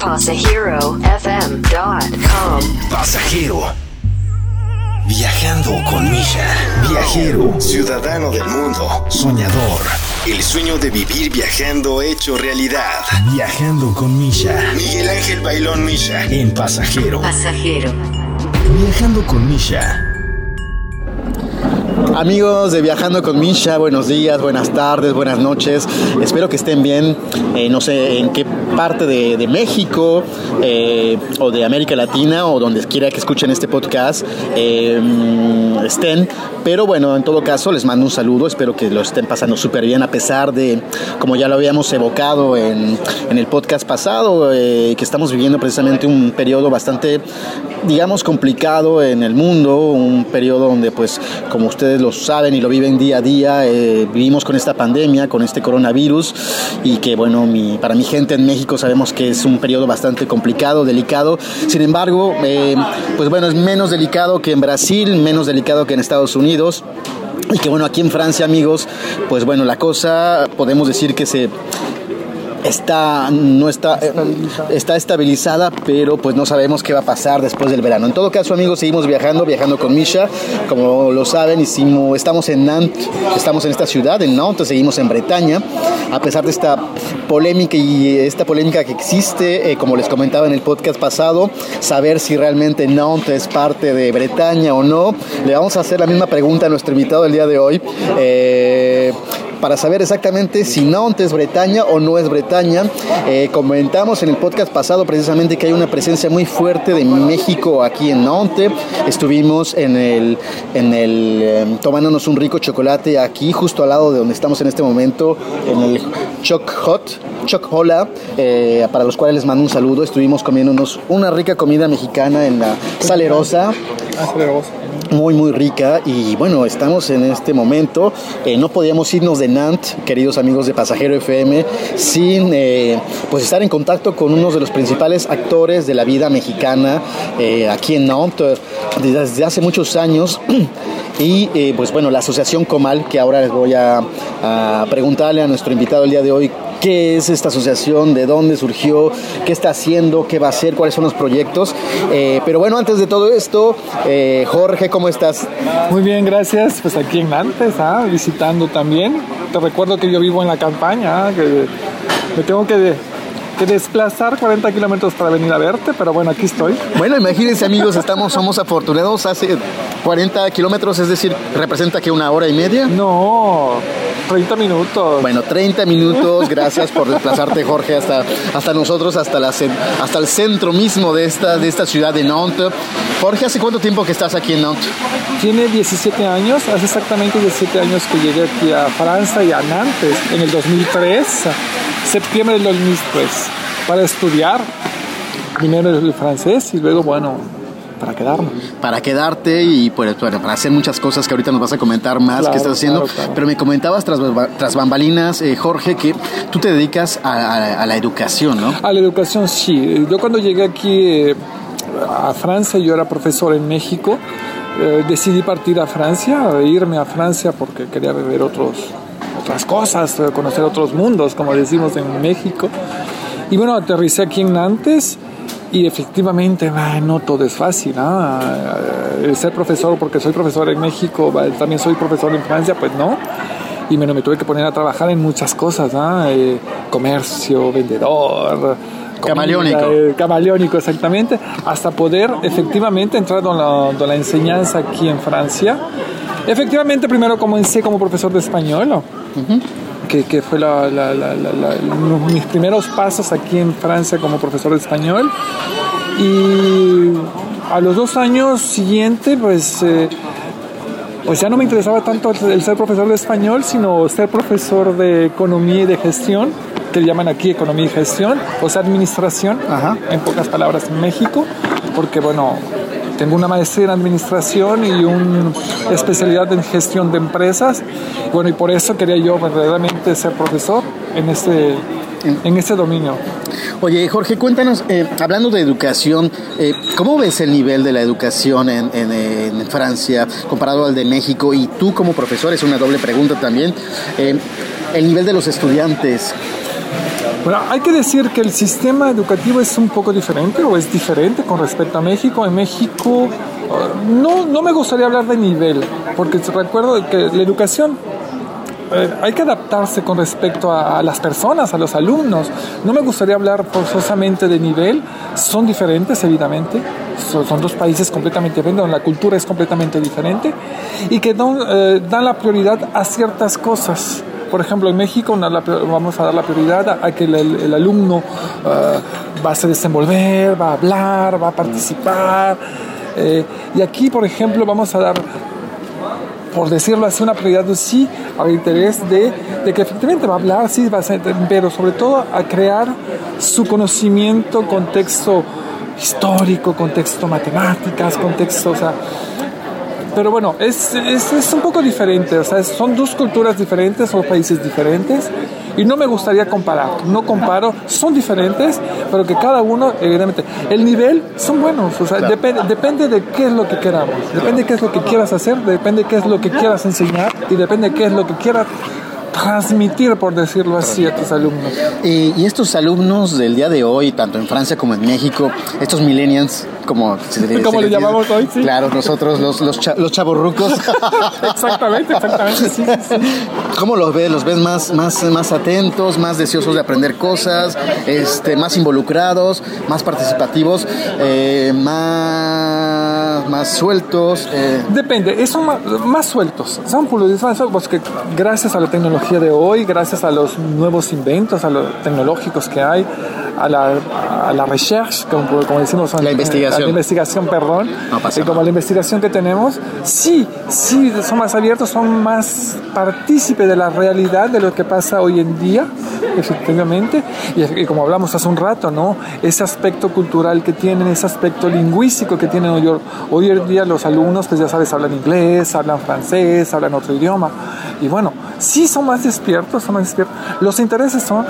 PasajeroFM.com. Pasajero. Viajando con Misha. Viajero. Ciudadano del mundo. Soñador. El sueño de vivir viajando hecho realidad. Viajando con Misha. Miguel Ángel Bailón Misha. En Pasajero. Pasajero. Viajando con Misha. Amigos de Viajando con Misha, buenos días, buenas tardes, buenas noches. Espero que estén bien. Eh, no sé en qué parte de, de México eh, o de América Latina o donde quiera que escuchen este podcast eh, estén. Pero bueno, en todo caso les mando un saludo. Espero que lo estén pasando súper bien a pesar de, como ya lo habíamos evocado en, en el podcast pasado, eh, que estamos viviendo precisamente un periodo bastante, digamos, complicado en el mundo. Un periodo donde, pues, como ustedes lo saben y lo viven día a día, vivimos con esta pandemia, con este coronavirus y que, bueno, mi, para mi gente en México sabemos que es un periodo bastante complicado, delicado. Sin embargo, eh, pues bueno, es menos delicado que en Brasil, menos delicado que en Estados Unidos. Y que bueno, aquí en Francia, amigos, pues bueno, la cosa podemos decir que se está no está eh, está estabilizada, pero pues no sabemos qué va a pasar después del verano. En todo caso, amigos, seguimos viajando, viajando con Misha. Como lo saben, hicimos, estamos en Nantes, estamos en esta ciudad, en Nantes, seguimos en Bretaña, a pesar de esta polémica y esta polémica que existe, eh, como les comentaba en el podcast pasado, saber si realmente Nantes es parte de Bretaña o no. Le vamos a hacer la misma pregunta a nuestro invitado del día de hoy. Eh, para saber exactamente si Nantes es Bretaña o no es Bretaña. Eh, comentamos en el podcast pasado precisamente que hay una presencia muy fuerte de México aquí en Nantes. Estuvimos en el, en el eh, tomándonos un rico chocolate aquí, justo al lado de donde estamos en este momento, en el Choc Hot. Choc Hola, eh, para los cuales les mando un saludo. Estuvimos comiéndonos una rica comida mexicana en la Salerosa muy muy rica y bueno estamos en este momento eh, no podíamos irnos de Nantes queridos amigos de Pasajero FM sin eh, pues estar en contacto con uno de los principales actores de la vida mexicana eh, aquí en Nantes desde hace muchos años. Y pues bueno la asociación Comal que ahora les voy a, a preguntarle a nuestro invitado el día de hoy qué es esta asociación, de dónde surgió, qué está haciendo, qué va a hacer, cuáles son los proyectos. Eh, pero bueno, antes de todo esto, eh, Jorge, ¿cómo estás? Muy bien, gracias. Pues aquí en Nantes, ¿ah? visitando también. Te recuerdo que yo vivo en la campaña, ¿ah? que me tengo que, que desplazar 40 kilómetros para venir a verte, pero bueno, aquí estoy. Bueno, imagínense amigos, estamos, somos afortunados hace 40 kilómetros, es decir, representa que una hora y media. No, 30 minutos. Bueno, 30 minutos, gracias por desplazarte Jorge hasta, hasta nosotros, hasta, la, hasta el centro mismo de esta, de esta ciudad de Nantes. Jorge, ¿hace cuánto tiempo que estás aquí en Nantes? Tiene 17 años, hace exactamente 17 años que llegué aquí a Francia y a Nantes, en el 2003, septiembre del 2003, para estudiar primero el francés y luego, bueno, para quedarme. para quedarte y pues, bueno, para hacer muchas cosas que ahorita nos vas a comentar más Claro, que estás haciendo. claro, claro. Pero me comentabas tras, tras bambalinas, eh, Jorge, que tú te dedicas a, a- a la educación, ¿no? A la educación sí. Yo cuando llegué aquí eh, a Francia, yo era profesor en México, eh, decidí partir a Francia, irme a Francia porque quería ver otros, otras cosas, eh, conocer otros mundos, como decimos en México. Y bueno, aterricé aquí en Nantes y efectivamente, no todo es fácil. ¿ah? Eh, Ser profesor, porque soy profesor en México, también soy profesor en Francia, pues no. Y bueno, me tuve que poner a trabajar en muchas cosas, ¿ah? Eh, comercio, vendedor. comida, Camaleónico. eh, camaleónico, exactamente, hasta poder efectivamente entrar en la, en la enseñanza aquí en Francia. Efectivamente, primero comencé como profesor de español, ¿no? Que, que fue la- mis primeros pasos aquí en Francia como profesor de español. Y a los dos años siguientes, pues, eh, pues ya no me interesaba tanto el, el ser profesor de español, sino ser profesor de economía y de gestión, que le llaman aquí economía y gestión, o sea, administración, Ajá. en pocas palabras, en México, porque bueno, tengo una maestría en administración y una especialidad en gestión de empresas. Bueno, y por eso quería yo verdaderamente ser profesor en este, en este dominio. Oye, Jorge, cuéntanos, eh, hablando de educación, eh, ¿cómo ves el nivel de la educación en, en, en Francia comparado al de México? Y tú como profesor, es una doble pregunta también, eh, el nivel de los estudiantes. Hay que decir que el sistema educativo es un poco diferente o es diferente con respecto a México. En México no, no me gustaría hablar de nivel, porque recuerdo que la educación eh, hay que adaptarse con respecto a, las personas, a los alumnos. No me gustaría hablar forzosamente de nivel, son diferentes, evidentemente. Son, dos países completamente diferentes, donde la cultura es completamente diferente y que eh, dan la prioridad a ciertas cosas. Por ejemplo, en México vamos a dar la prioridad a, que el, alumno eh, va a se desenvolver, va a hablar, va a participar. y aquí, por ejemplo, vamos a dar por decirlo así, una prioridad sí al interés de, de, que efectivamente va a hablar, sí, va a ser, pero sobre todo a crear su conocimiento, contexto histórico, contexto matemáticas, contexto, pero bueno, es, es, es, un poco diferente, o sea, son dos culturas diferentes, son países diferentes, y no me gustaría comparar, no comparo, son diferentes, pero que cada uno, evidentemente, el nivel son buenos, o sea, depende, depende de qué es lo que queramos, depende de qué es lo que quieras hacer, depende de qué es lo que quieras enseñar y depende de qué es lo que quieras transmitir, por decirlo así, a tus alumnos. Y, estos alumnos del día de hoy, tanto en Francia como en México, estos millennials, como, como le, llamamos hoy, sí. Claro, nosotros los, los, los chavorrucos. exactamente, exactamente, sí, ¿Cómo los ves? ¿Los ves más, más, más atentos, más deseosos de aprender cosas, este, más involucrados, más participativos, eh, más, más sueltos? Eh? Depende, son más, más sueltos. Son porque gracias a la tecnología de hoy, gracias a los nuevos inventos, a los tecnológicos que hay, a la, a la research, como, como decimos, la investigación, la investigación, perdón, y como la investigación que tenemos, sí, sí, son más abiertos, son más partícipes de la realidad de lo que pasa hoy en día, efectivamente, y, como hablamos hace un rato, ¿no? Ese aspecto cultural que tienen, ese aspecto lingüístico que tienen hoy, hoy en día los alumnos, pues ya sabes, hablan inglés, hablan francés, hablan otro idioma, y bueno, sí son más despiertos, son más despiertos. Los intereses son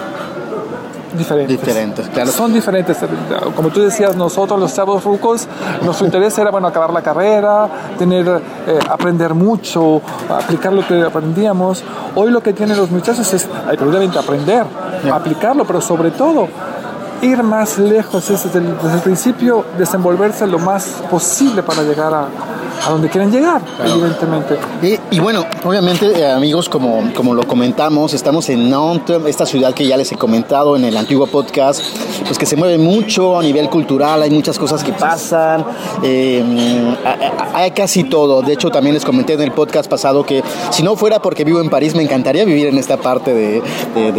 diferentes. Diferentes, claro. Son diferentes. Como tú decías, nosotros los chavos rucos, nuestro interés era, bueno, acabar la carrera, tener, eh, aprender mucho, aplicar lo que aprendíamos. Hoy lo que tienen los muchachos es, evidentemente, aprender, aplicarlo, pero sobre todo ir más lejos, desde desde el principio desenvolverse lo más posible para llegar a, a donde quieren llegar, evidentemente. Y, bueno, obviamente, eh, amigos, como, como lo comentamos, estamos en Nantes, esta ciudad que ya les he comentado en el antiguo podcast, pues que se mueve mucho a nivel cultural, hay muchas cosas que pasan, eh, hay casi todo. De hecho, también les comenté en el podcast pasado que si no fuera porque vivo en París, me encantaría vivir en esta parte de, de,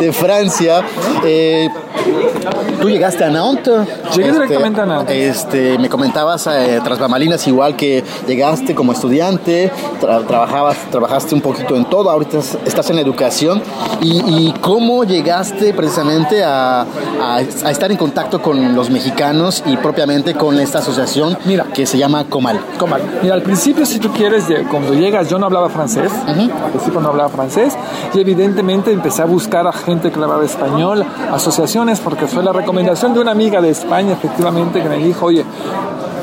de, Francia. Eh, Tú llegaste a Nantes. Llegué este, directamente a Nantes. Este, me comentabas tras bambalinas igual que llegaste como estudiante, trabajabas, trabajaste un poquito en todo, ahorita estás en educación. ¿Y, cómo llegaste precisamente a, estar en contacto con los mexicanos y propiamente con esta asociación Mira, que se llama Comal? Comal. Mira, al principio, si tú quieres, cuando llegas, yo no hablaba francés, al principio no hablaba francés, y evidentemente empecé a buscar a gente que hablaba español, asociaciones, porque fue la recomendación de una amiga de España, efectivamente, que me dijo, oye,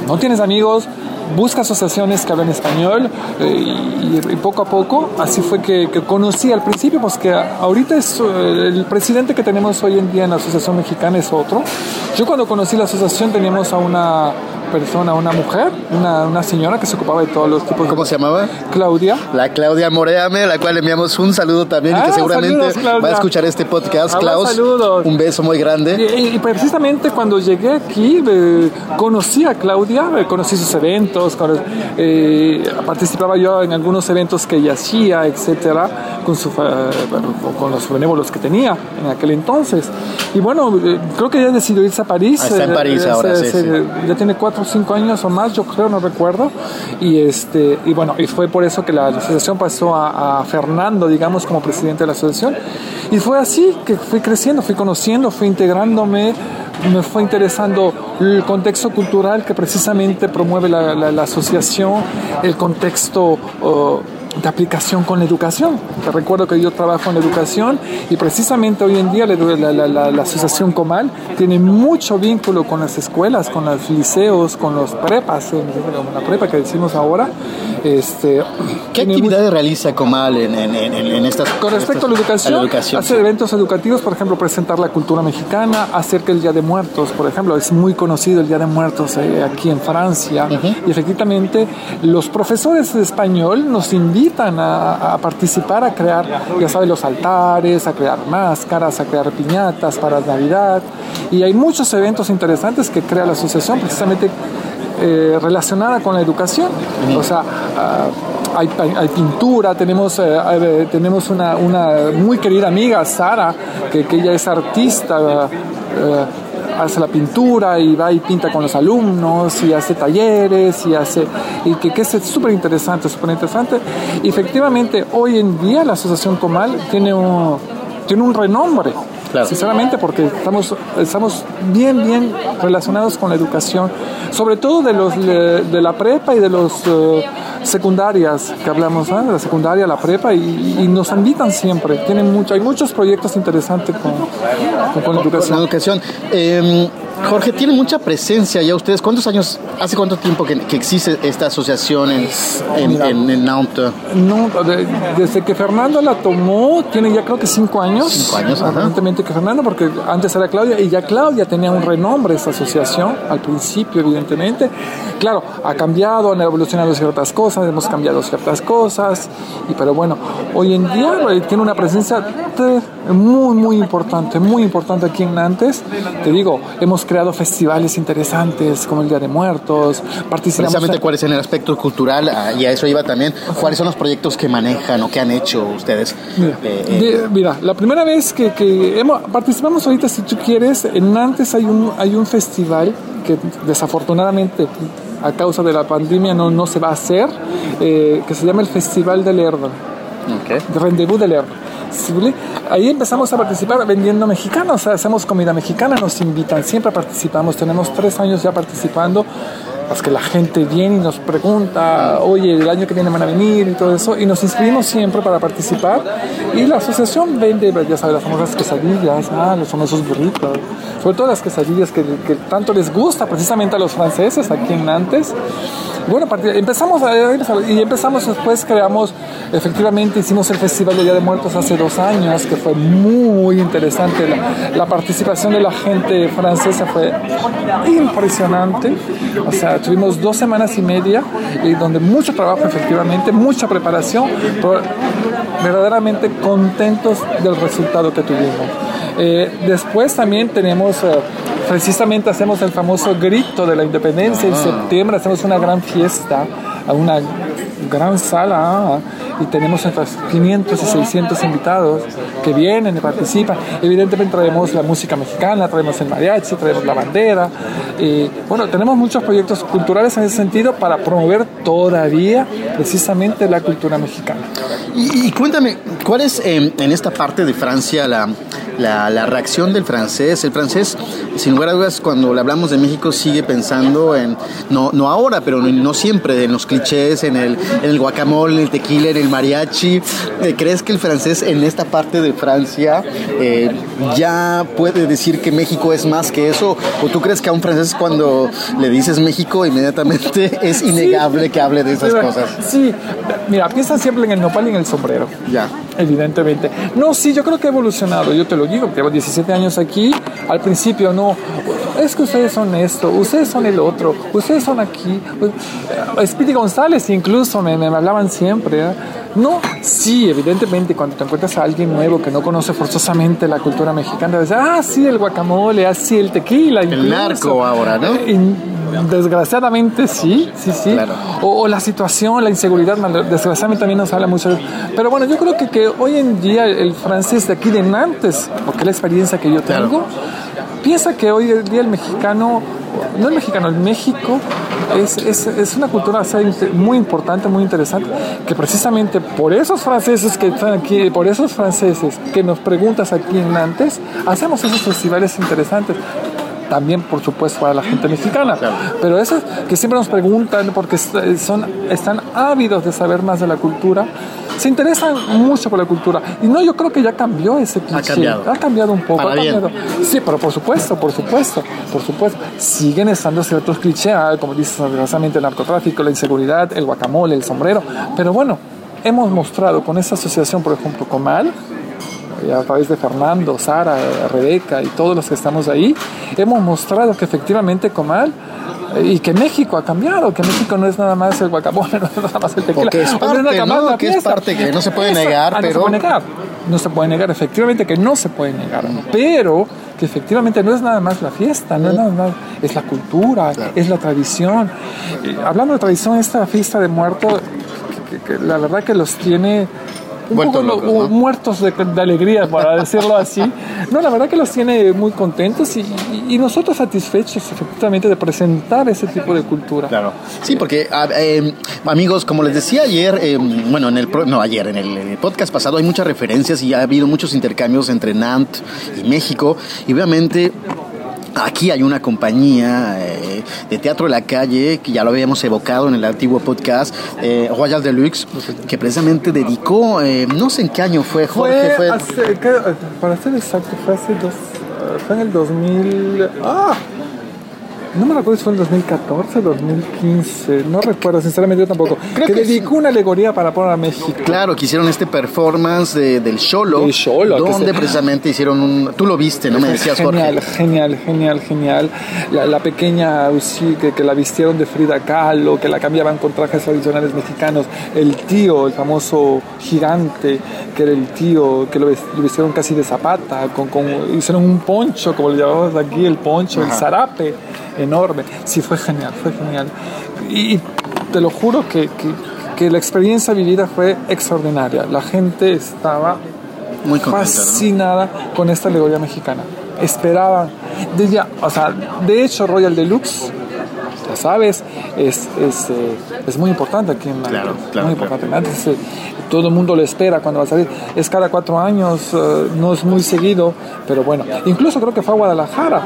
no tienes amigos, busca asociaciones que hablan español eh, y, poco a poco así fue que, conocí al principio, pues que ahorita eh, el presidente que tenemos hoy en día en la Asociación Mexicana es otro. Yo cuando conocí la asociación teníamos a una persona, una mujer, una, una, señora que se ocupaba de todos los tipos. ¿Cómo se llamaba? Claudia. La Claudia Moreame, a la cual le enviamos un saludo también y que ah, seguramente va a escuchar este podcast. Ah, Klaus, saludos. un beso muy grande. Y, precisamente cuando llegué aquí eh, conocí a Claudia, eh, conocí sus eventos, eh, participaba yo en algunos eventos que ella hacía, etcétera, con, su, con los benévolos que tenía en aquel entonces. Y bueno, creo que ella decidió irse a París. Ah, está en París ahora, sí, Ya tiene cuatro cinco años o más, yo creo, no recuerdo. Y, este, y bueno, y fue por eso que la, asociación pasó a, Fernando, digamos, como presidente de la asociación. Y fue así que fui creciendo, fui conociendo, fui integrándome, me fue interesando el contexto cultural que precisamente promueve la, la, asociación, el contexto... Oh, de aplicación con la educación. Te recuerdo que yo trabajo en educación y precisamente hoy en día la, Asociación Comal tiene mucho vínculo con las escuelas, con los liceos, con los prepas, la prepa que decimos ahora, Este, ¿Qué actividades realiza Comal en, en, en, estas Con respecto a, la educación, hace eventos educativos, por ejemplo, presentar la cultura mexicana, hacer que el Día de Muertos, por ejemplo, es muy conocido el Día de Muertos eh, aquí en Francia, y efectivamente los profesores de español nos invitan a, a participar, a crear, ya sabes, los altares, a crear máscaras, a crear piñatas para Navidad, y hay muchos eventos interesantes que crea la asociación precisamente eh, relacionada con la educación. O sea, ah, hay, hay, pintura, tenemos, eh, tenemos una, muy querida amiga, Sara, que, que ella es artista. Eh, hace la pintura y va y pinta con los alumnos y hace talleres y hace y que, es súper interesante, súper interesante. Efectivamente, hoy en día la Asociación Comal tiene un, tiene un renombre Sinceramente, porque estamos, estamos bien, bien relacionados con la educación, sobre todo de, los, de, la prepa y de los eh, secundarias que hablamos, de la secundaria, la prepa, y, nos invitan siempre. Tienen mucho, hay muchos proyectos interesantes con, con, la educación. Con educación. Em, Jorge, tiene mucha presencia ya ustedes. ¿Cuántos años, hace cuánto tiempo que, existe esta asociación en, en? No, desde que Fernando la tomó, tiene ya creo que cinco años. Cinco años, Evidentemente que Fernando, porque antes era Claudia y ya Claudia tenía un renombre esta asociación, al principio, evidentemente. Claro, ha cambiado, han evolucionado ciertas cosas, hemos cambiado ciertas cosas, y, pero bueno, hoy en día eh, tiene una presencia muy, muy importante, muy importante aquí en Nantes. Te digo, hemos creado festivales interesantes como el Día de Muertos. Participamos Precisamente, ¿cuál es en el aspecto cultural? Ah, y a eso iba también. ¿Cuáles son los proyectos que manejan o que han hecho ustedes? Mira, eh, eh, la primera vez que, que hemos, participamos ahorita, si tú quieres, en Nantes hay un, hay un festival que desafortunadamente a causa de la pandemia no, no se va a hacer, eh, que se llama el Festival del Herdo. Okay. Rendezvous del Ahí empezamos a participar vendiendo mexicanos, hacemos comida mexicana, nos invitan, siempre participamos, tenemos tres años ya participando, pues que la gente viene y nos pregunta, oye, el año que viene van a venir y todo eso, y nos inscribimos siempre para participar, y la asociación vende, ya sabes, las famosas quesadillas, ah, los famosos burritos, sobre todo las quesadillas que, que tanto les gusta precisamente a los franceses aquí en Nantes, bueno, empezamos y empezamos después, creamos, efectivamente hicimos el Festival de Día de Muertos hace dos años, que fue muy interesante. La, participación de la gente francesa fue impresionante. O sea, tuvimos dos semanas y media y donde mucho trabajo, efectivamente, mucha preparación, pero verdaderamente contentos del resultado que tuvimos. Eh, después también tenemos... Eh, precisamente hacemos el famoso grito de la independencia. En ah. septiembre hacemos una gran fiesta, una gran sala ah, y tenemos entre 500 y 600 invitados que vienen y participan. Evidentemente traemos la música mexicana, traemos el mariachi, traemos la bandera. Y, bueno, tenemos muchos proyectos culturales en ese sentido para promover todavía precisamente la cultura mexicana. Y, cuéntame, ¿cuál es em, en esta parte de Francia la, la, reacción del francés? El francés, sin lugar a dudas, cuando le hablamos de México, sigue pensando en, no, no ahora, pero no, siempre, en los clichés, en el, en el guacamole, en el tequila, en el mariachi. Eh, ¿Crees que el francés en esta parte de Francia eh, ya puede decir que México es más que eso? ¿O tú crees que a un francés cuando le dices México inmediatamente es innegable que hable de esas cosas? Sí, mira, piensa siempre en el nopal y en el sombrero. Ya. Evidentemente. No, sí, yo creo que ha evolucionado. Yo te lo digo, llevo 17 años aquí. Al principio no. Es que ustedes son esto, ustedes son el otro, ustedes son aquí. Speedy González incluso me, me hablaban siempre. ¿eh? No, sí, evidentemente, cuando te encuentras a alguien nuevo que no conoce forzosamente la cultura mexicana, dices, ah, sí, el guacamole, así ah, el tequila. El narco ahora, ¿no? desgraciadamente sí, sí, sí. O, la situación, la inseguridad, desgraciadamente también nos habla mucho. Pero bueno, yo creo que, que hoy en día el francés de aquí de Nantes, porque es la experiencia que yo tengo, piensa que hoy en día el mexicano, no el mexicano, el México. Es, es, es, una cultura muy importante, muy interesante, que precisamente por esos franceses que están aquí, por esos franceses que nos preguntas aquí en Nantes, hacemos esos festivales interesantes. También por supuesto para la gente mexicana. Pero esos que siempre nos preguntan porque son, están ávidos de saber más de la cultura, se interesan mucho por la cultura. Y no, yo creo que ya cambió ese cliché. Ha cambiado. Ha cambiado un poco. Para ha bien. cambiado. Sí, pero por supuesto, por supuesto, por supuesto. Siguen estando ciertos clichés, ah, como dices, desgraciadamente el narcotráfico, la inseguridad, el guacamole, el sombrero. Pero bueno, hemos mostrado con esa asociación, por ejemplo, Comal, y a través de Fernando, Sara, Rebeca y todos los que estamos ahí, hemos mostrado que efectivamente Comal y que México ha cambiado, que México no es nada más el guacamole, no es nada más el tequila, es parte, ¿no? Que es parte que no se puede negar, ah, no se pero- puede negar, no se puede negar, efectivamente que no se puede negar, pero que efectivamente no es nada más la fiesta, no es nada más, es la cultura, es la tradición. Hablando de tradición, esta fiesta de muertos, la verdad que los tiene un poco lo- locos, ¿no? muertos de, de alegría, para decirlo así. No, la verdad que los tiene muy contentos y, y- y nosotros satisfechos efectivamente de presentar ese tipo de cultura. Claro. Sí, porque a- eh, amigos, como les decía ayer, eh, bueno, en el pro- no ayer, en el, en el podcast pasado hay muchas referencias y ha habido muchos intercambios entre Nantes y México y obviamente Aquí hay una compañía eh, de teatro de la calle, que ya lo habíamos evocado en el antiguo podcast, eh, Royal Deluxe, que precisamente dedicó, eh, no sé en qué año fue, Jorge, Fue, fue, hace- ¿qué? para ser exacto, fue hace dos, eh, fue en el 2000, ah, no me recuerdo si fue en el 2014, 2015, no recuerdo, sinceramente yo tampoco, Creo que, que sí. dedicó una alegoría para poner a México. Claro, que hicieron este performance de- del Cholo, Del que donde precisamente hicieron un... Tú lo viste, ¿no? Me decías, Jorge. Genial, genial, genial, genial. La, la pequeña Uzi que, que la vistieron de Frida Kahlo, que la cambiaban con trajes tradicionales mexicanos. El tío, el famoso gigante, que era el tío, que lo vistieron casi de zapata, con, con- hicieron un poncho, como le llamamos aquí, el poncho, el zarape enorme. Sí, fue genial, fue genial. Y, te lo juro que, que- que la experiencia vivida fue extraordinaria. La gente estaba Muy contenta, ¿no? fascinada con esta alegoría mexicana. Esperaban, de ya, o sea, de hecho Royal Deluxe, ya sabes, es, es, eh, es muy importante aquí en Nantes. Claro, claro, muy importante en Nantes, eh, todo el mundo lo espera cuando va a salir. Es cada cuatro años, eh, no es muy seguido, pero bueno. Incluso creo que fue a Guadalajara.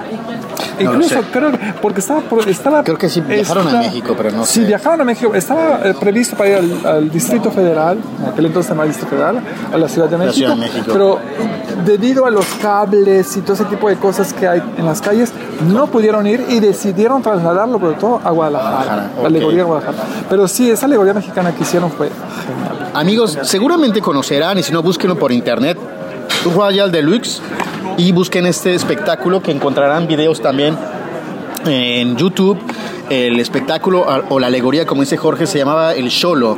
Incluso creo que, porque estaba, estaba Creo que sí viajaron a México, pero no Sí, sé. viajaron a México. Estaba eh, previsto para ir al, al Distrito Federal, en aquel entonces se Distrito Federal, a la Ciudad de México. Ciudad de México. Pero debido a los cables y todo ese tipo de cosas que hay en las calles, no pudieron ir y decidieron trasladarlo, sobre todo, a Guadalajara. Guadalajara, La alegoría de Guadalajara. Pero sí, esa alegoría mexicana que hicieron fue genial. Amigos, seguramente conocerán, y si no, búsquenlo por internet, Royal Deluxe, y busquen este espectáculo que encontrarán videos también en YouTube. El espectáculo o la alegoría, como dice Jorge, se llamaba El Cholo.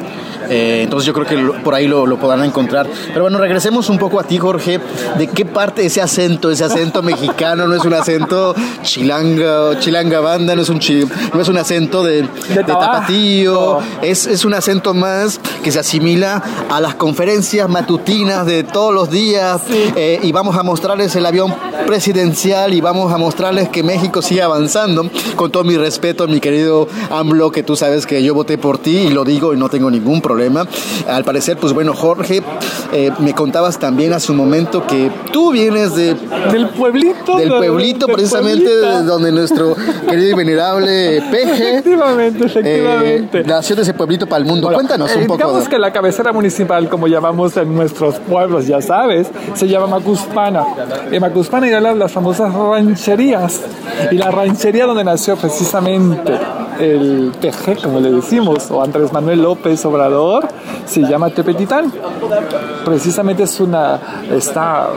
Eh, entonces yo creo que lo- por ahí lo, lo podrán encontrar. Pero bueno, regresemos un poco a ti, Jorge. ¿De qué parte ese acento, ese acento mexicano, no es un acento chilanga, chilanga banda, no es un, chi- no es un acento de, de Tabasco. tapatío, es, es un acento más que se asimila a las conferencias matutinas de todos los días eh, y vamos a mostrarles el avión presidencial y vamos a mostrarles que México sigue avanzando. Con todo mi respeto, mi querido AMLO, que tú sabes que yo voté por ti y lo digo y no tengo ningún problema. Al parecer, pues bueno, Jorge, eh, me contabas también hace un momento que tú vienes de Del pueblito. del de- pueblito, del precisamente de donde nuestro querido y venerable Peje Efectivamente, efectivamente. eh, nació de ese pueblito para el mundo. Bueno, Cuéntanos eh, un poco. Digamos que la cabecera municipal, como llamamos en nuestros pueblos, ya sabes, se llama Macuspana. En Macuspana hay las famosas rancherías. Y la ranchería donde nació precisamente el PG, como le decimos, o Andrés Manuel López Obrador, se llama Tepetitán. Precisamente es una, está,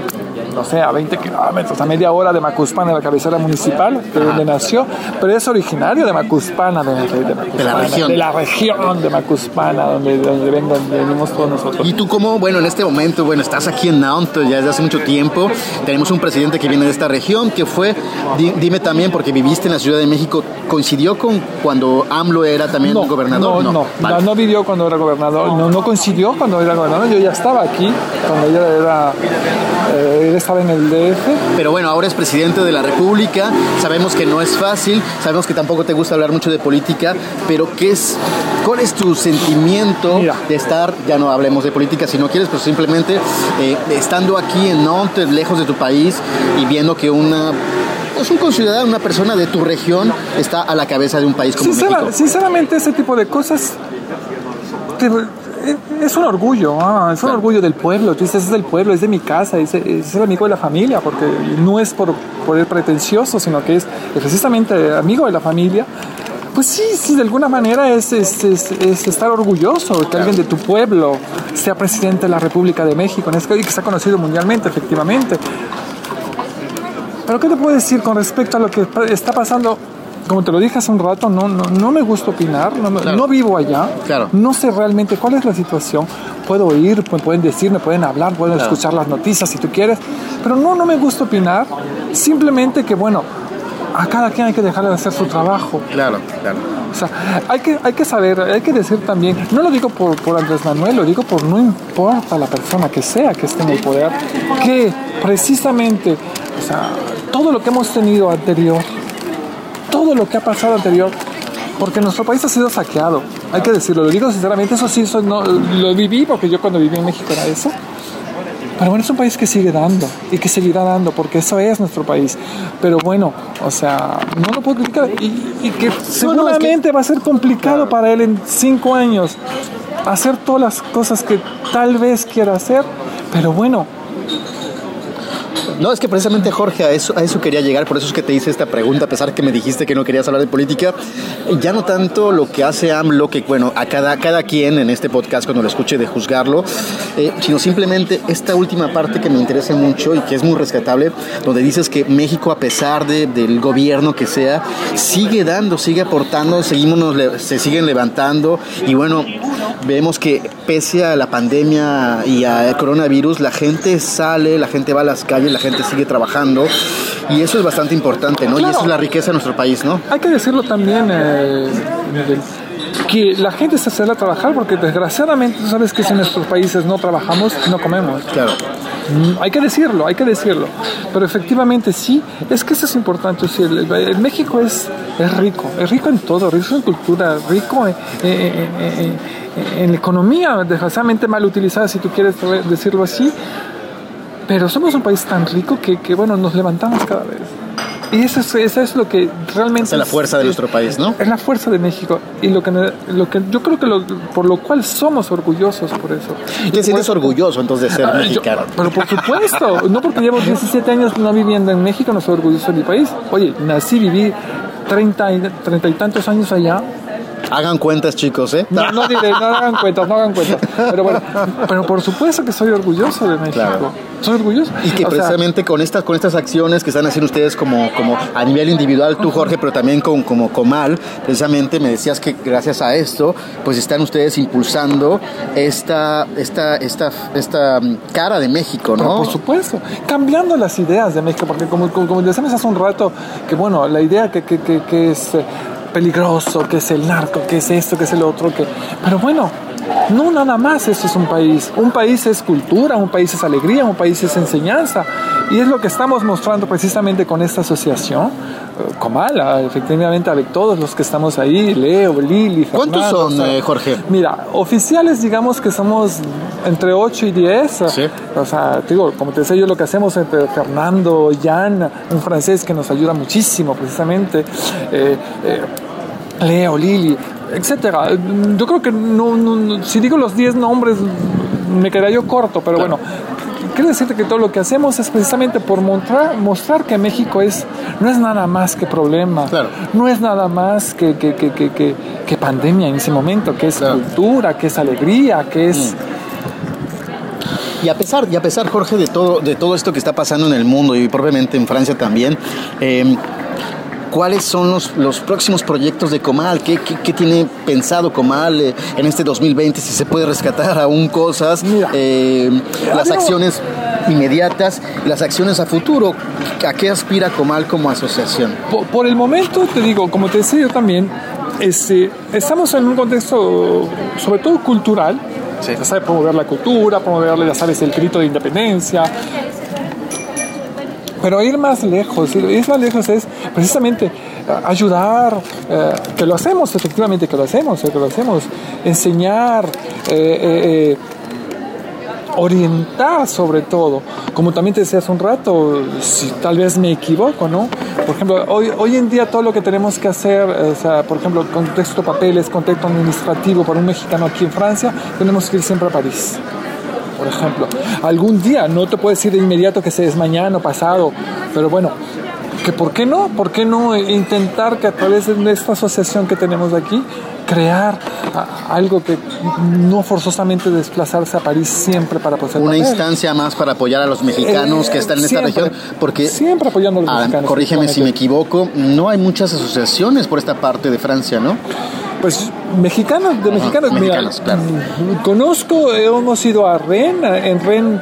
no sé, a 20 kilómetros, a media hora de Macuspana, la cabecera municipal, de donde nació, pero es originario de Macuspana, de, de- de Macuspana, región. de la región de Macuspana, donde, donde vengo- venimos todos nosotros. Y tú como, bueno, en este momento, bueno, estás aquí en Nantes ya desde hace mucho tiempo. Tenemos un presidente que viene de esta región, que fue, di- dime también, porque viviste en la Ciudad de México, ¿coincidió con cuando AMLO era también gobernador? No, no, Vale. no, no vivió cuando era gobernador, no, no coincidió cuando era gobernador, yo ya estaba aquí, cuando ella era, eh, estaba en el DF. Pero bueno, ahora es presidente de la República. Sabemos que no es fácil, sabemos que tampoco te gusta hablar mucho de política, pero ¿qué es, ¿cuál es tu sentimiento Mira. de estar, ya no hablemos de política si no quieres, pero simplemente eh, estando aquí en Nantes, lejos de tu país y viendo que una pues un conciudadano, una persona de tu región está a la cabeza de un país como Sincera- México? sinceramente, ese tipo de cosas te- es un orgullo, ah, es un orgullo del pueblo. Tú dices, es del pueblo, es de mi casa, es, es el amigo de la familia, porque no es por, por el pretencioso, sino que es precisamente amigo de la familia. Pues sí, sí, de alguna manera es, es, es, estar orgulloso de que alguien de tu pueblo sea presidente de la República de México, y que sea conocido mundialmente, efectivamente. Pero ¿qué te puedo decir con respecto a lo que está pasando como te lo dije hace un rato, no, no, no me gusta opinar, no, no vivo allá, claro. no sé realmente cuál es la situación. Puedo ir, pueden decir, me pueden hablar, pueden escuchar las noticias si tú quieres, pero no, no me gusta opinar. Simplemente que, bueno, a cada quien hay que dejarle de hacer su trabajo. Claro, claro. O sea, hay que, hay que saber, hay que decir también, no lo digo por, por Andrés Manuel, lo digo por no importa la persona que sea que esté en el poder, que precisamente, o sea, todo lo que hemos tenido anterior, todo lo que ha pasado anterior, porque nuestro país ha sido saqueado, hay que decirlo, lo digo sinceramente, eso sí, eso no, lo viví porque yo cuando viví en México era eso. Pero bueno, es un país que sigue dando y que seguirá dando porque eso es nuestro país. Pero bueno, o sea, no lo puedo criticar y, que seguramente va a ser complicado para él en cinco años hacer todas las cosas que tal vez quiera hacer. Pero bueno, no, es que precisamente Jorge, a eso, quería llegar, por eso es que te hice esta pregunta, a pesar que me dijiste que no querías hablar de política. Ya no tanto lo que hace AMLO, que bueno, a cada, cada quien en este podcast cuando lo escuche de juzgarlo, eh, sino simplemente esta última parte que me interesa mucho y que es muy rescatable, donde dices que México, a pesar de, del gobierno que sea, sigue dando, sigue aportando, seguimos, se siguen levantando y bueno, vemos que pese a la pandemia y al coronavirus, la gente sale, la gente va a las calles, la gente sigue trabajando y eso es bastante importante, ¿no? Y eso es la riqueza de nuestro país, ¿no? Hay que decirlo también, eh, que la gente se sale a trabajar porque desgraciadamente tú sabes que si en nuestros países no trabajamos, no comemos. Claro. Mm, hay que decirlo, hay que decirlo. Pero efectivamente sí, es que eso es importante. el, México es, es rico, es rico en todo, rico en cultura, rico en, en economía, desgraciadamente mal utilizada, si tú quieres decirlo así. Pero somos un país tan rico que, que bueno, nos levantamos cada vez. Y eso es, eso es lo que realmente... Es la fuerza de nuestro país, ¿no? Es la fuerza de México. Y lo que, lo que yo creo que lo, por lo cual somos orgullosos por eso. ¿Y te sientes orgulloso entonces de ser ah, mexicano? pero por supuesto. no porque llevo 17 años no viviendo en México, no soy orgulloso de mi país. Oye, nací, viví 30 y, 30 y tantos años allá Hagan cuentas, chicos, ¿eh? No, no diré, no hagan cuentas, no hagan cuentas. Pero bueno, pero por supuesto que soy orgulloso de México. Claro. Soy orgulloso. Y que precisamente con estas, con estas acciones que están haciendo ustedes como, como a nivel individual, tú Jorge, pero también con, como Comal, precisamente me decías que gracias a esto, pues están ustedes impulsando esta, esta, esta, esta mm, cara de México, ¿no? por supuesto, cambiando las ideas de México, porque como, como decíamos hace un rato, que bueno, la idea que, que, que, que es peligroso, que es el narco, que es esto, que es el otro, que... Pero bueno, no nada más eso es un país. Un país es cultura, un país es alegría, un país es enseñanza. Y es lo que estamos mostrando precisamente con esta asociación. Eh, Comala, efectivamente, a todos los que estamos ahí, Leo, Lili, Fernando, ¿Cuántos son, eh, Jorge? Mira, oficiales digamos que somos entre 8 y 10. ¿Sí? O sea, digo, como te decía yo, lo que hacemos entre Fernando, Jan, un francés que nos ayuda muchísimo precisamente. Eh, Leo, Lili, etcétera. Yo creo que no, si digo los 10 nombres me quedaría yo corto, pero bueno, quiero decirte que todo lo que hacemos es precisamente por mostrar, mostrar que México es, no es nada más que problema, no es nada más que, que, que, que, pandemia en ese momento, que es cultura, que es alegría, que es... Mm. Y a pesar, y a pesar, Jorge, de todo, de todo esto que está pasando en el mundo y probablemente en Francia también, eh, ¿Cuáles son los, los próximos proyectos de Comal? ¿Qué, qué, tiene pensado Comal eh, en este 2020? Si se puede rescatar aún cosas, eh, las acciones inmediatas, las acciones a futuro. ¿A qué aspira Comal como asociación? Por, el momento, te digo, como te decía yo también, este, estamos en un contexto sobre todo cultural, Sí. promover la cultura, promover, ya sabes, el grito de independencia, pero ir más lejos, ir más lejos es precisamente eh, ayudar, eh, que lo hacemos, efectivamente que lo hacemos, que lo hacemos, enseñar, eh, orientar sobre todo, como también te decía hace un rato, si tal vez me equivoco, ¿no? Por ejemplo, hoy, hoy en día todo lo que tenemos que hacer, o sea, por ejemplo, contexto papeles, contexto administrativo para un mexicano aquí en Francia, tenemos que ir siempre a París por ejemplo. Algún día, no te puedo decir de inmediato que es mañana o pasado, pero bueno, por qué no, por qué no intentar que a través de esta asociación que tenemos aquí, crear algo que no forzosamente desplazarse a París siempre para poder una instancia más para apoyar a los mexicanos que están en esta región porque siempre apoyando a los ah, mexicanos corrígeme si me equivoco no hay muchas asociaciones por esta parte de Francia no pues mexicanos, de mexicanos, mira, mm, conozco, hemos ido a Rennes, en Rennes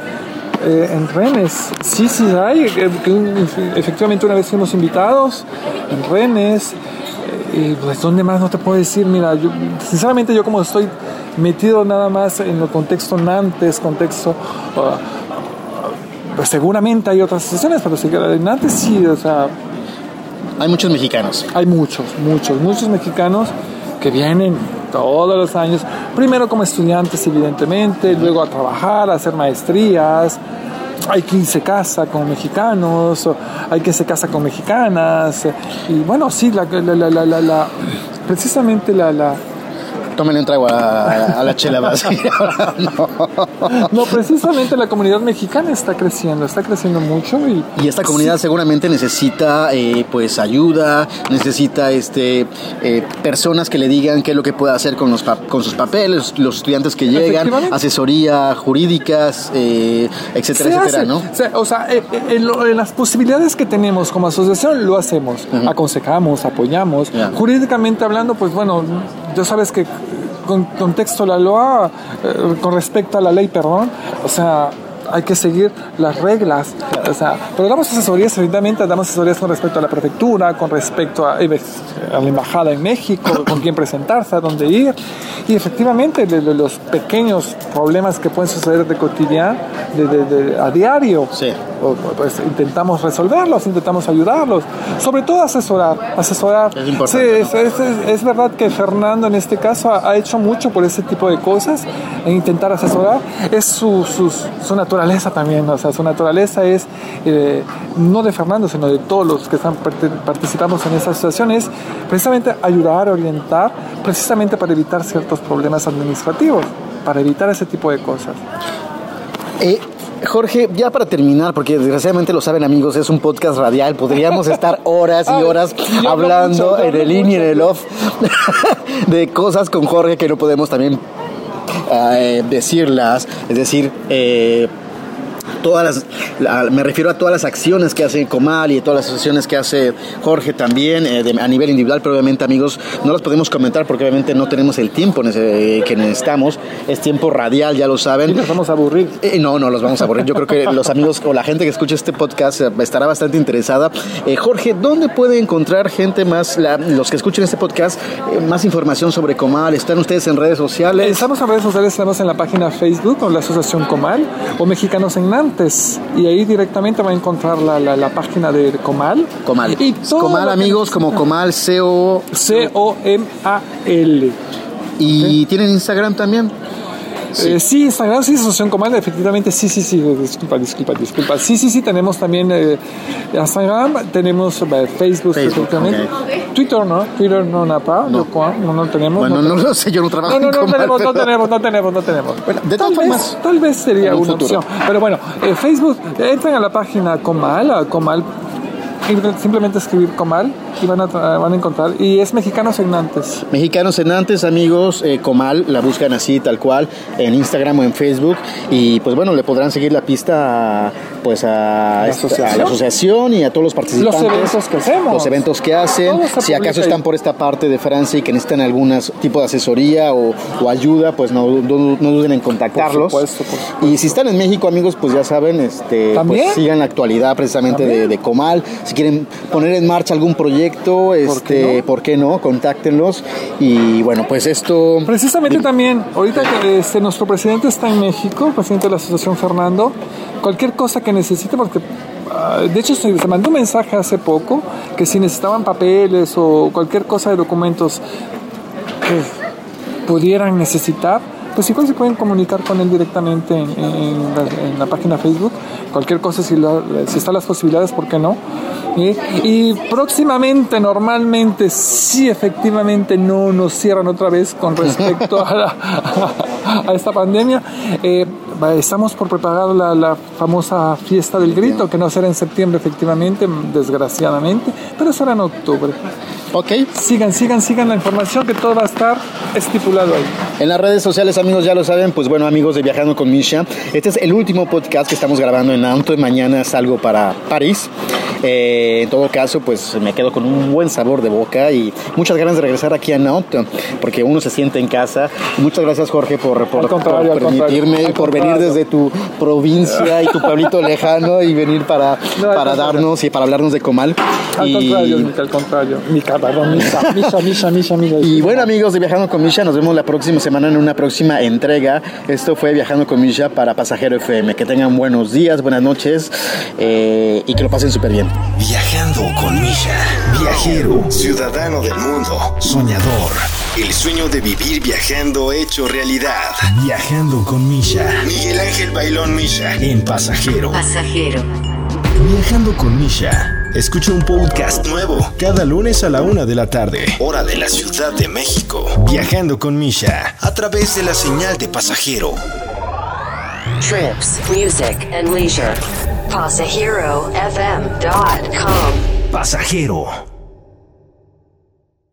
eh, en Rennes, sí, sí hay, eh, efectivamente una vez fuimos invitados en Rennes, eh, y pues dónde más no te puedo decir, mira, yo, sinceramente yo como estoy metido nada más en el contexto Nantes, contexto... Ah, pues seguramente hay otras sesiones, pero en Nantes sí, o sea... Hay muchos mexicanos. Hay muchos, muchos, muchos mexicanos que vienen todos los años, primero como estudiantes evidentemente, luego a trabajar, a hacer maestrías, hay quien se casa con mexicanos, hay quien se casa con mexicanas, y bueno, sí, la, la, la, precisamente la, tómenle un trago a, la chela no. precisamente la comunidad mexicana está creciendo, está creciendo mucho y, y esta comunidad seguramente necesita eh, pues ayuda, necesita este eh, personas que le digan qué es lo que puede hacer con los con sus papeles, los estudiantes que llegan, asesoría jurídicas, eh, etcétera, etcétera, ¿no? O sea, en, las posibilidades que tenemos como asociación lo hacemos, aconsejamos, apoyamos, jurídicamente hablando, pues bueno, ya sabes que con contexto la LOA, eh, con respecto a la ley, perdón, o sea, hay que seguir las reglas. O sea, pero damos asesorías, evidentemente, damos asesorías con respecto a la prefectura, con respecto a, eh, a la embajada en México, con quién presentarse, a dónde ir. Y efectivamente, de, los pequeños problemas que pueden suceder de cotidiano, de, a diario, sí. pues intentamos resolverlos, intentamos ayudarlos. Sobre todo asesorar. asesorar. Es importante. Sí, es, verdad que Fernando en este caso ha, hecho mucho por ese tipo de cosas, en intentar asesorar. Es su, su, su naturaleza también, o sea, su naturaleza es, eh, no de Fernando, sino de todos los que están participamos en esa asociación, es precisamente ayudar, orientar, precisamente para evitar ciertos problemas administrativos, para evitar ese tipo de cosas. Eh, Jorge, ya para terminar, porque desgraciadamente lo saben amigos, es un podcast radial, podríamos estar horas y horas hablando en el in y en el off de cosas con Jorge que no podemos también eh, decirlas, es decir, eh, todas las, me refiero a todas las acciones que hace Comal y todas las asociaciones que hace Jorge también eh, a nivel individual, pero obviamente amigos no las podemos comentar porque obviamente no tenemos el tiempo que necesitamos, es tiempo radial, ya lo saben. ¿Y nos vamos a aburrir? Eh, no, no los vamos a aburrir, yo creo que los amigos o la gente que escucha este podcast eh, estará bastante interesada. Jorge, ¿dónde puede encontrar gente más, los que escuchen este podcast, más información sobre Comal? ¿Están ustedes en redes sociales? Estamos en redes sociales, estamos en la página Facebook con la Asociación Comal o Mexicanos en y ahí directamente va a encontrar la, la, página de Comal. Comal. Y Comal, amigos, como Comal, C-O... C-O-M-A-L. ¿Y tienen Instagram también? Sí. Eh, sí, Instagram, sí, Asociación Comal, efectivamente, sí, sí, sí, disculpa, disculpa, disculpa. Sí, sí, sí, tenemos también eh, Instagram, tenemos eh, Facebook, efectivamente. Twitter, ¿no? Twitter no, napa, no, no, no tenemos. Bueno, no, lo sé, yo no trabajo No, no, no, tenemos, no tenemos, no tenemos, no tenemos. de todas formas. tal vez sería una opción. Pero bueno, Facebook, entren a la página Comal, a Comal simplemente escribir Comal van a, van a encontrar. Y es Mexicanos en Nantes. Mexicanos en Nantes, amigos, eh, Comal, la buscan así, tal cual, en Instagram o en Facebook. Y pues bueno, le podrán seguir la pista a, pues a, ¿La asociación? y a todos los participantes. Los eventos que hacemos. Los eventos que hacen. Si acaso están por esta parte de Francia y que necesitan algún tipo de asesoría o, ayuda, pues no, no, duden en contactarlos. Y si están en México, amigos, pues ya saben, este, pues sigan la actualidad precisamente de, de Comal. Si quieren poner en marcha algún proyecto, este, ¿por qué no? Contáctenlos. Y bueno, pues esto. Precisamente también, ahorita que este, nuestro presidente está en México, presidente de la Asociación Fernando, cualquier cosa que necesite, porque ah, de hecho, se, mandó un mensaje hace poco que si necesitaban papeles o cualquier cosa de documentos que pudieran necesitar, pues igual se pueden comunicar con él directamente en, la, página Facebook. Cualquier cosa, si, si están las posibilidades, ¿por qué no? Y próximamente, normalmente, sí, efectivamente, no nos cierran otra vez con respecto a, esta pandemia. Eh, estamos por preparar la, la, famosa fiesta del grito, que no será en septiembre, efectivamente, desgraciadamente, pero será en octubre. Ok. Sigan, sigan, sigan la información que todo va a estar estipulado ahí. En las redes sociales, amigos, ya lo saben, pues bueno, amigos de Viajando con Misha, este es el último podcast que estamos grabando en Auto y mañana salgo para París. Eh, en todo caso, pues me quedo con un buen sabor de boca y muchas ganas de regresar aquí a Nantes, porque uno se siente en casa. Muchas gracias, Jorge, por, por, permitirme, por venir desde tu provincia y tu pueblito lejano y venir para, para darnos y para hablarnos de Comal. Al contrario, al contrario. Misha, Misha, Misha, Y bueno, amigos de Viajando con Misha, nos vemos la próxima semana en una próxima entrega. Esto fue Viajando con Misha para Pasajero FM. Que tengan buenos días, buenas noches eh, y que lo pasen súper bien. Viajando con Misha. Viajero, ciudadano del mundo, soñador. El sueño de vivir viajando hecho realidad. Viajando con Misha. Miguel Ángel Bailón Misha. En Pasajero. Pasajero. Viajando con Misha. Escucha un podcast nuevo cada lunes a la una de la tarde, hora de la Ciudad de México. Viajando con Misha a través de la señal de pasajero. Trips, music and leisure. PasajeroFM.com. Pasajero.